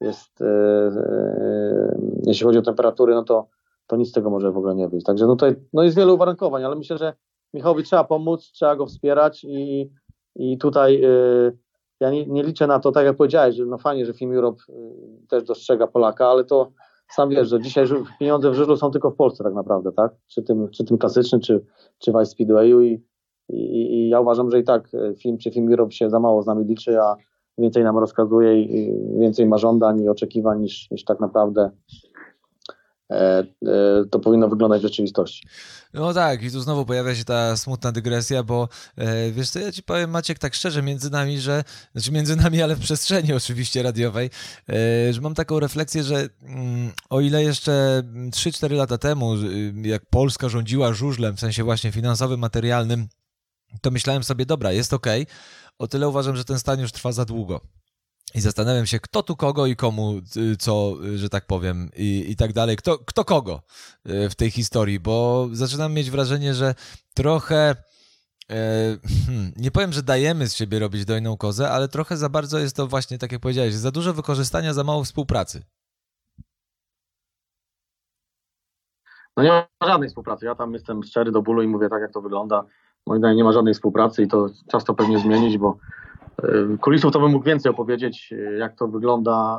jest, e, e, jeśli chodzi o temperatury, no to, to nic z tego może w ogóle nie być. Także no tutaj no jest wiele uwarunkowań, ale myślę, że Michałowi trzeba pomóc, trzeba go wspierać i, i tutaj y, ja nie, nie, liczę na to, tak jak powiedziałeś, że no fajnie, że Film Europe y, też dostrzega Polaka, ale to sam wiesz, że dzisiaj pieniądze w żużlu są tylko w Polsce tak naprawdę, tak? Czy tym, czy tym klasycznym, czy, czy w Speedwayu i, i, i ja uważam, że i tak y, film czy Film Europe się za mało z nami liczy, a więcej nam rozkazuje i, i więcej ma żądań i oczekiwań niż, niż tak naprawdę to powinno wyglądać w rzeczywistości. No tak, i tu znowu pojawia się ta smutna dygresja, bo e, wiesz co, ja ci powiem Maciek tak szczerze między nami, że, znaczy między nami, ale w przestrzeni oczywiście radiowej, że mam taką refleksję, że mm, o ile jeszcze 3-4 lata temu, jak Polska rządziła żużlem, w sensie właśnie finansowym, materialnym, to myślałem sobie, dobra, jest ok, o tyle uważam, że ten stan już trwa za długo. I zastanawiam się, kto tu kogo i komu, y, co, y, że tak powiem, i, i tak dalej. Kto, kto kogo y, w tej historii, bo zaczynam mieć wrażenie, że trochę. E, hmm, nie powiem, że dajemy z siebie robić dojną kozę, ale trochę za bardzo jest to właśnie, tak jak powiedziałeś, za dużo wykorzystania, za mało współpracy. No nie ma żadnej współpracy. Ja tam jestem szczery do bólu i mówię tak, jak to wygląda. Moim zdaniem nie ma żadnej współpracy i to czas to pewnie zmienić, bo kulisów to bym mógł więcej opowiedzieć, e, jak to wygląda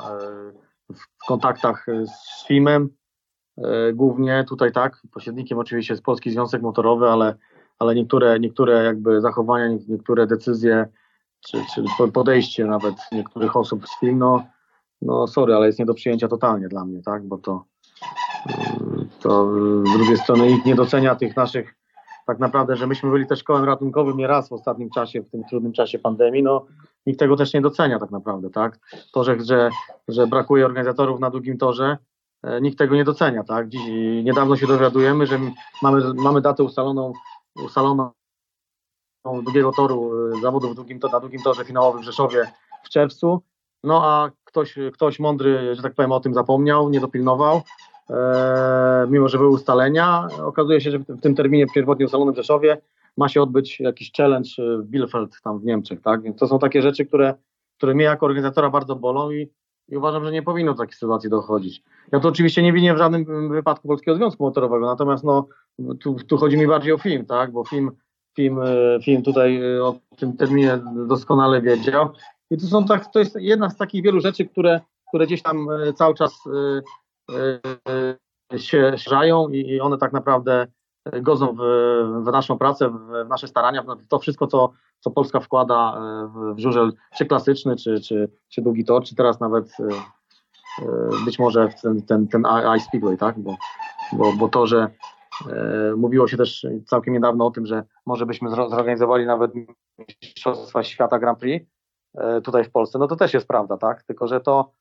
e, w kontaktach z FIM-em głównie tutaj tak, pośrednikiem oczywiście jest Polski Związek Motorowy, ale, ale niektóre, niektóre jakby zachowania, niektóre decyzje czy, czy podejście nawet niektórych osób z FIM, no, no sorry, ale jest nie do przyjęcia totalnie dla mnie, tak, bo to, to z drugiej strony nikt nie docenia tych naszych tak naprawdę, że myśmy byli też kołem ratunkowym nie raz w ostatnim czasie, w tym trudnym czasie pandemii, no nikt tego też nie docenia tak naprawdę, tak? To, że, że, że brakuje organizatorów na długim torze, e, nikt tego nie docenia, tak? Dziś, niedawno się dowiadujemy, że mamy, mamy datę ustaloną, ustaloną długiego toru e, zawodów długim, na długim torze finałowym w Rzeszowie w czerwcu, no a ktoś, ktoś mądry, że tak powiem, o tym zapomniał, nie dopilnował, mimo że były ustalenia. Okazuje się, że w tym terminie pierwotnie ustalonym w Rzeszowie ma się odbyć jakiś challenge w Bielefeld tam w Niemczech, tak? To są takie rzeczy, które, które mnie jako organizatora bardzo bolą i, i uważam, że nie powinno do takiej sytuacji dochodzić. Ja to oczywiście nie winię w żadnym wypadku Polskiego Związku Motorowego, natomiast no, tu, tu chodzi mi bardziej o film, tak? Bo film, film, e, film tutaj e, o tym terminie doskonale wiedział. I to, są tak, to jest jedna z takich wielu rzeczy, które, które gdzieś tam cały czas się żają i one tak naprawdę godzą w, w naszą pracę, w, w nasze starania, w to wszystko, co, co Polska wkłada w, w żurzel, czy klasyczny, czy, czy, czy długi tor, czy teraz nawet być może ten, ten, ten Ice Speedway, tak? Bo, bo, bo to, że mówiło się też całkiem niedawno o tym, że może byśmy zorganizowali nawet Mistrzostwa Świata Grand Prix tutaj w Polsce, no to też jest prawda, tak? Tylko, że to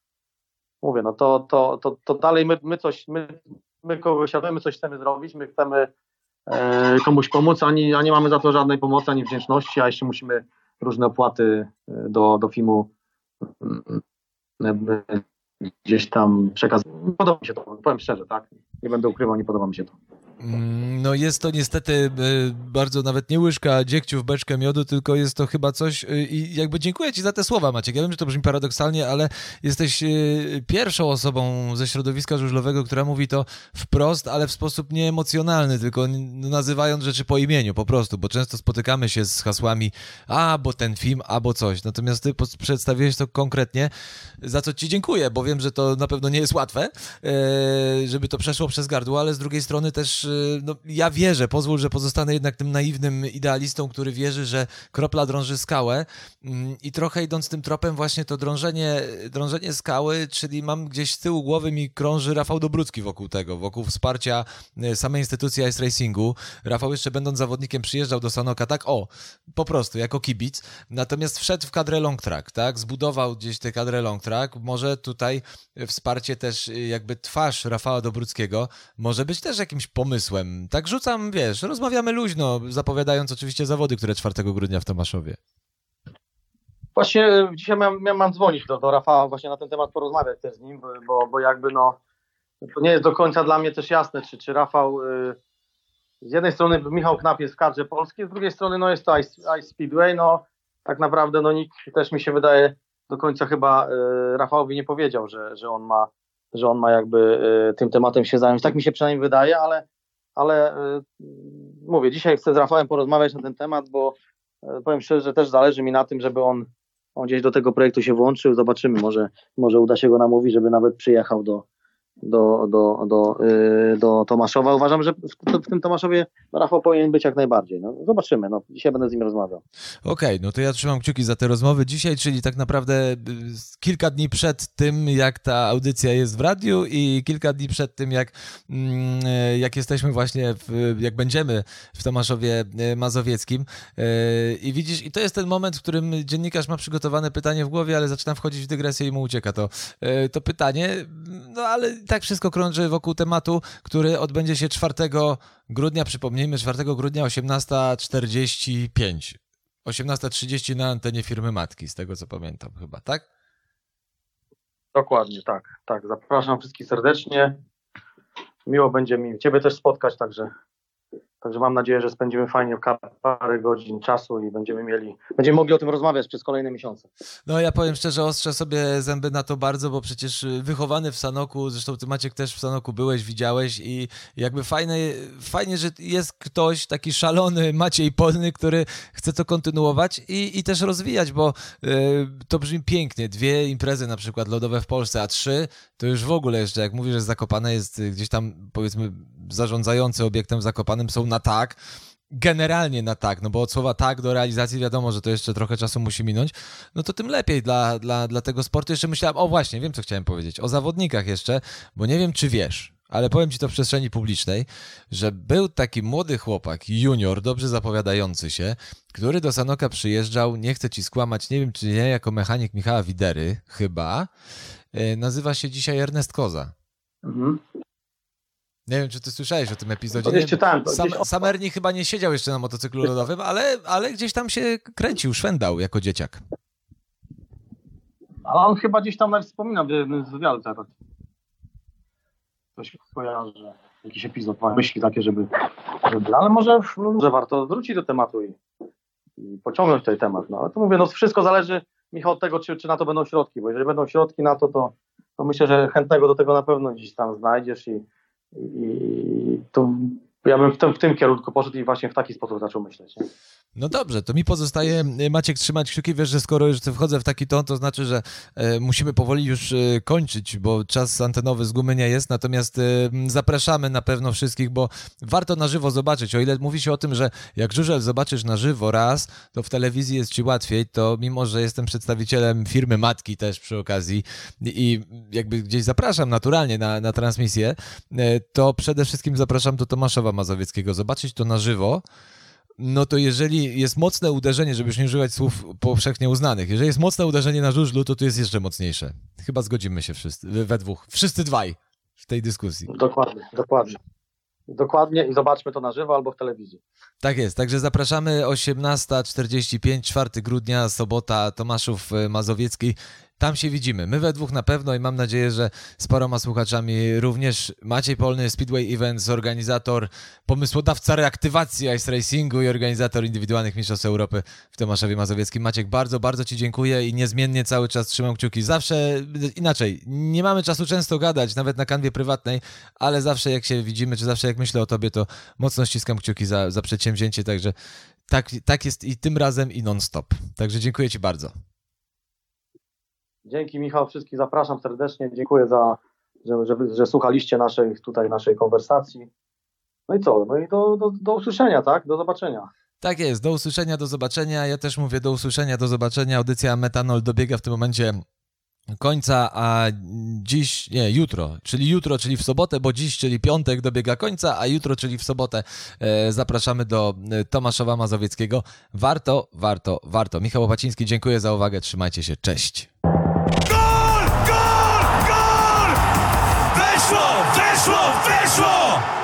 mówię, no to, to, to, to dalej my, my coś, my, my kogoś my coś chcemy zrobić, my chcemy e, komuś pomóc, ani, a nie mamy za to żadnej pomocy, ani wdzięczności, a jeszcze musimy różne opłaty e, do, do filmu mm, gdzieś tam przekaz. Podoba mi się to, powiem szczerze, tak? Nie będę ukrywał, nie podoba mi się to. Mm, no jest to niestety e, bardzo nawet nie łyżka dziegciu w beczkę miodu, tylko jest to chyba coś e, i jakby dziękuję Ci za te słowa Maciek. Ja wiem, że to brzmi paradoksalnie, ale jesteś e, pierwszą osobą ze środowiska żużlowego, która mówi to wprost, ale w sposób nieemocjonalny, tylko nazywając rzeczy po imieniu po prostu, bo często spotykamy się z hasłami a, bo ten film, albo coś. Natomiast Ty przedstawiłeś to konkretnie, za co Ci dziękuję, bo wiem, że to na pewno nie jest łatwe, żeby to przeszło przez gardło, ale z drugiej strony też Y, no, ja wierzę, pozwól, że pozostanę jednak tym naiwnym idealistą, który wierzy, że kropla drąży skałę. Mm, i trochę idąc tym tropem właśnie to drążenie, drążenie skały, czyli mam gdzieś z tyłu głowy mi krąży Rafał Dobrucki wokół tego, wokół wsparcia y, samej instytucji Ice Racingu. Rafał jeszcze będąc zawodnikiem przyjeżdżał do Sanoka tak o, po prostu, jako kibic, natomiast wszedł w kadrę long track, tak, zbudował gdzieś tę kadrę long track, może tutaj wsparcie też y, jakby twarz Rafała Dobruckiego może być też jakimś pomysłem pomysłem. Tak rzucam, wiesz, rozmawiamy luźno, zapowiadając oczywiście zawody, które 4 grudnia w Tomaszowie. Właśnie e, dzisiaj miałem, miałem dzwonić do, do Rafała właśnie na ten temat porozmawiać też z nim, bo, bo jakby no to nie jest do końca dla mnie też jasne, czy, czy Rafał y, z jednej strony Michał Knap jest w kadrze polskiej, z drugiej strony no jest to Ice, Ice Speedway, no tak naprawdę no nikt też mi się wydaje do końca chyba y, Rafałowi nie powiedział, że, że on ma że on ma jakby y, tym tematem się zająć. Tak mi się przynajmniej wydaje, ale ale y, mówię, dzisiaj chcę z Rafałem porozmawiać na ten temat, bo y, powiem szczerze, że też zależy mi na tym, żeby on, on gdzieś do tego projektu się włączył. Zobaczymy, może, może uda się go namówić, żeby nawet przyjechał do, do, do, do, yy, do Tomaszowa. Uważam, że w, w, tym Tomaszowie Rafał powinien być jak najbardziej. No, zobaczymy. No, dzisiaj będę z nim rozmawiał. Okej, okay, no to ja trzymam kciuki za te rozmowy dzisiaj, czyli tak naprawdę y, kilka dni przed tym, jak ta audycja jest w radiu i kilka dni przed tym, jak, mm, jak jesteśmy właśnie, w, jak będziemy w Tomaszowie y, Mazowieckim. Y, I widzisz, i to jest ten moment, w którym dziennikarz ma przygotowane pytanie w głowie, ale zaczyna wchodzić w dygresję i mu ucieka to, to pytanie. No ale tak wszystko krąży wokół tematu, który odbędzie się 4 grudnia, przypomnijmy, 4 grudnia 18.45. 18.30 na antenie firmy Matki, z tego co pamiętam chyba, tak? Dokładnie, tak, tak. Zapraszam wszystkich serdecznie. Miło będzie mi Ciebie też spotkać, także Także mam nadzieję, że spędzimy fajnie parę godzin czasu i będziemy mieli, będziemy mogli o tym rozmawiać przez kolejne miesiące. No ja powiem szczerze, ostrzę sobie zęby na to bardzo, bo przecież wychowany w Sanoku, zresztą ty Maciek też w Sanoku byłeś, widziałeś i jakby fajne, fajnie, że jest ktoś taki szalony Maciej Polny, który chce to kontynuować i, i też rozwijać, bo y, to brzmi pięknie. Dwie imprezy na przykład lodowe w Polsce, a trzy to już w ogóle jeszcze, jak mówisz, że Zakopane jest gdzieś tam powiedzmy zarządzający obiektem Zakopanym są na tak, generalnie na tak, no bo od słowa tak do realizacji wiadomo, że to jeszcze trochę czasu musi minąć, no to tym lepiej dla, dla, dla tego sportu. Jeszcze myślałem, o właśnie, wiem co chciałem powiedzieć, o zawodnikach jeszcze, bo nie wiem czy wiesz, ale powiem ci to w przestrzeni publicznej, że był taki młody chłopak, junior, dobrze zapowiadający się, który do Sanoka przyjeżdżał, nie chcę ci skłamać, nie wiem czy nie, jako mechanik Michała Widery, chyba, e, nazywa się dzisiaj Ernest Koza. Mhm. Nie wiem, czy ty słyszałeś o tym epizodzie. Nie, czytałem. To Sam, Samerni chyba nie siedział jeszcze na motocyklu lodowym, ale, ale gdzieś tam się kręcił, szwendał jako dzieciak. Ale on chyba gdzieś tam wspominał w jednym z wywiadów teraz. Coś kojarzy, jakiś epizod, myśli takie, żeby, żeby ale może, może warto wrócić do tematu i, i pociągnąć ten temat. No ale to mówię, no wszystko zależy, Michał, od tego, czy, czy na to będą środki, bo jeżeli będą środki na to, to, to myślę, że chętnego do tego na pewno gdzieś tam znajdziesz i, i to ja bym w tym, w tym kierunku poszedł i właśnie w taki sposób zaczął myśleć. Nie? No dobrze, to mi pozostaje, y, Maciek, trzymać kciuki. Wiesz, że skoro już wchodzę w taki ton, to znaczy, że e, musimy powoli już e, kończyć, bo czas antenowy z gumy nie jest. Natomiast e, zapraszamy na pewno wszystkich, bo warto na żywo zobaczyć. O ile mówi się o tym, że jak żużel zobaczysz na żywo raz, to w telewizji jest ci łatwiej, to mimo, że jestem przedstawicielem firmy matki też przy okazji i jakby gdzieś zapraszam naturalnie na, na transmisję, e, to przede wszystkim zapraszam do Tomaszowa Mazowieckiego. Zobaczyć to na żywo no to jeżeli jest mocne uderzenie, żeby już nie używać słów powszechnie uznanych, jeżeli jest mocne uderzenie na żużlu, to to jest jeszcze mocniejsze. Chyba zgodzimy się wszyscy, we dwóch. Wszyscy dwaj w tej dyskusji. Dokładnie, dokładnie. Dokładnie i zobaczmy to na żywo albo w telewizji. Tak jest, także zapraszamy 18.45, 4 grudnia, sobota, Tomaszów e, Mazowiecki. Tam się widzimy. My we dwóch na pewno i mam nadzieję, że z paroma słuchaczami również. Maciej Polny, Speedway Events, organizator, pomysłodawca reaktywacji Ice Racingu i organizator indywidualnych mistrzostw Europy w Tomaszowie Mazowieckim. Maciek, bardzo, bardzo Ci dziękuję i niezmiennie cały czas trzymam kciuki. Zawsze, inaczej, nie mamy czasu często gadać, nawet na kanwie prywatnej, ale zawsze jak się widzimy, czy zawsze jak myślę o Tobie, to mocno ściskam kciuki za, za przedsięwzięcie, także tak, tak jest i tym razem i non-stop. Także dziękuję Ci bardzo. Dzięki Michał, wszystkich zapraszam serdecznie. Dziękuję za, że, że, że słuchaliście naszej tutaj naszej konwersacji. No i co? No i do, do, do usłyszenia, tak? Do zobaczenia. Tak jest, do usłyszenia, do zobaczenia. Ja też mówię do usłyszenia, do zobaczenia. Audycja Metanol dobiega w tym momencie końca, a dziś, nie, jutro, czyli jutro, czyli w sobotę, bo dziś, czyli piątek dobiega końca, a jutro, czyli w sobotę e, zapraszamy do e, Tomaszowa Mazowieckiego. Warto, warto, warto. Michał Opaciński, dziękuję za uwagę, trzymajcie się, cześć. four